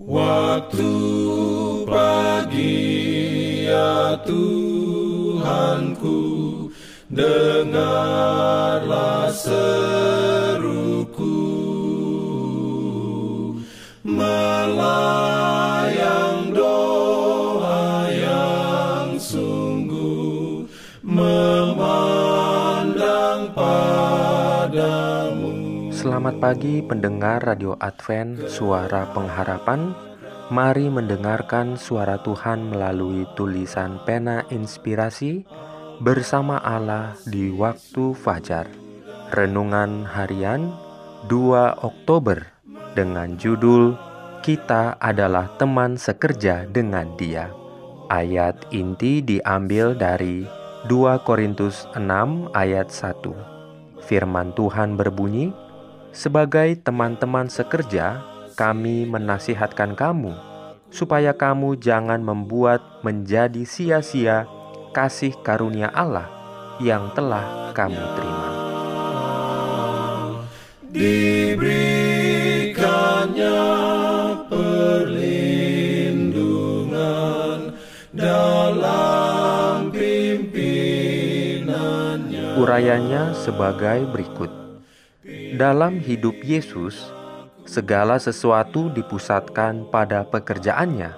Waktu pagi ya Tuhanku Dengarlah seruku Selamat pagi pendengar Radio Advent Suara Pengharapan. Mari mendengarkan suara Tuhan melalui tulisan pena inspirasi Bersama Allah di waktu fajar. Renungan harian 2 Oktober Dengan judul Kita adalah teman sekerja dengan dia. Ayat inti diambil dari 2 Korintus 6 ayat 1 Firman Tuhan berbunyi, sebagai teman-teman sekerja, kami menasihatkan kamu supaya kamu jangan membuat menjadi sia-sia kasih karunia Allah yang telah kamu terima. Diberikannya perlindungan dalam pimpinannya. Urayanya sebagai berikut. Dalam hidup Yesus, segala sesuatu dipusatkan pada pekerjaannya,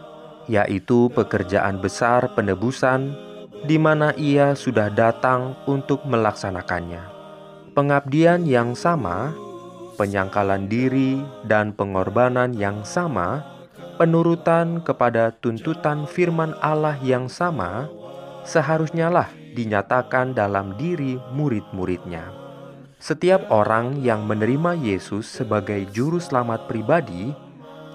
yaitu pekerjaan besar penebusan di mana ia sudah datang untuk melaksanakannya. Pengabdian yang sama, penyangkalan diri, dan pengorbanan yang sama, penurutan kepada tuntutan firman Allah yang sama, seharusnya lah dinyatakan dalam diri murid-muridnya. Setiap orang yang menerima Yesus sebagai juru selamat pribadi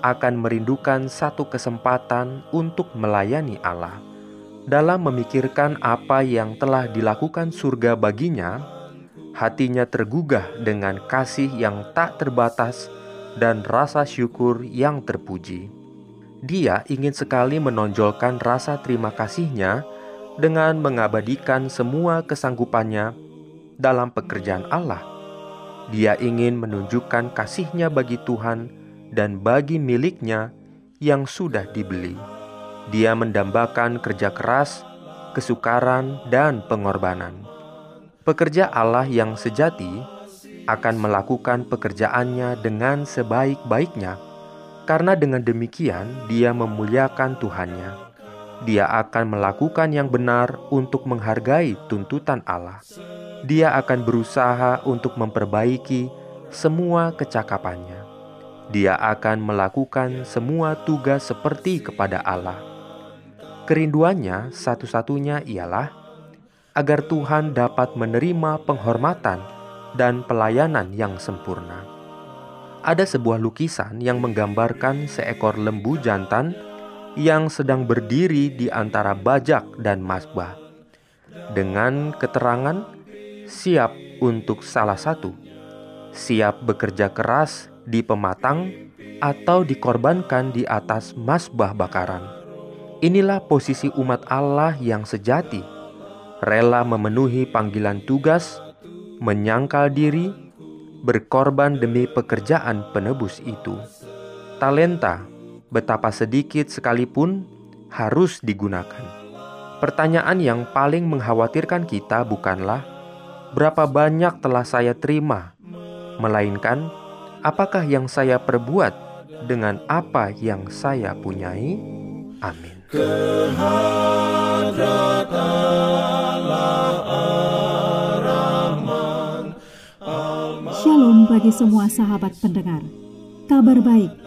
akan merindukan satu kesempatan untuk melayani Allah. Dalam memikirkan apa yang telah dilakukan surga baginya, hatinya tergugah dengan kasih yang tak terbatas dan rasa syukur yang terpuji. Dia ingin sekali menonjolkan rasa terima kasihnya dengan mengabadikan semua kesanggupannya dalam pekerjaan Allah. Dia ingin menunjukkan kasihnya bagi Tuhan dan bagi miliknya yang sudah dibeli. Dia mendambakan kerja keras, kesukaran, dan pengorbanan. Pekerja Allah yang sejati akan melakukan pekerjaannya dengan sebaik-baiknya, karena dengan demikian dia memuliakan Tuhannya. Dia akan melakukan yang benar untuk menghargai tuntutan Allah dia akan berusaha untuk memperbaiki semua kecakapannya. Dia akan melakukan semua tugas seperti kepada Allah. Kerinduannya satu-satunya ialah agar Tuhan dapat menerima penghormatan dan pelayanan yang sempurna. Ada sebuah lukisan yang menggambarkan seekor lembu jantan yang sedang berdiri di antara bajak dan masbah. Dengan keterangan siap untuk salah satu, siap bekerja keras di pematang atau dikorbankan di atas masbah bakaran. Inilah posisi umat Allah yang sejati, rela memenuhi panggilan tugas, menyangkal diri, berkorban demi pekerjaan penebus itu. Talenta, betapa sedikit sekalipun, harus digunakan. Pertanyaan yang paling mengkhawatirkan kita bukanlah berapa banyak telah saya terima, melainkan apakah yang saya perbuat dengan apa yang saya punyai. Amin. Shalom bagi semua sahabat pendengar. Kabar baik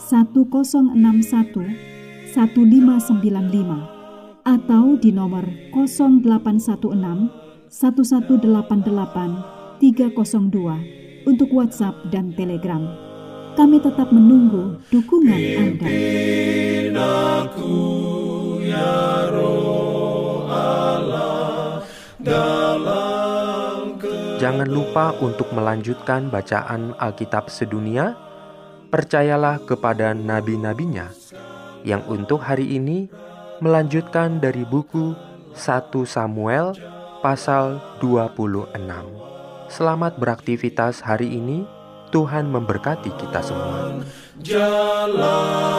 1061 1595 atau di nomor 0816 1188 302 untuk WhatsApp dan Telegram. Kami tetap menunggu dukungan Anda. Jangan lupa untuk melanjutkan bacaan Alkitab sedunia Percayalah kepada nabi-nabinya yang untuk hari ini melanjutkan dari buku 1 Samuel pasal 26. Selamat beraktivitas hari ini. Tuhan memberkati kita semua. Jalan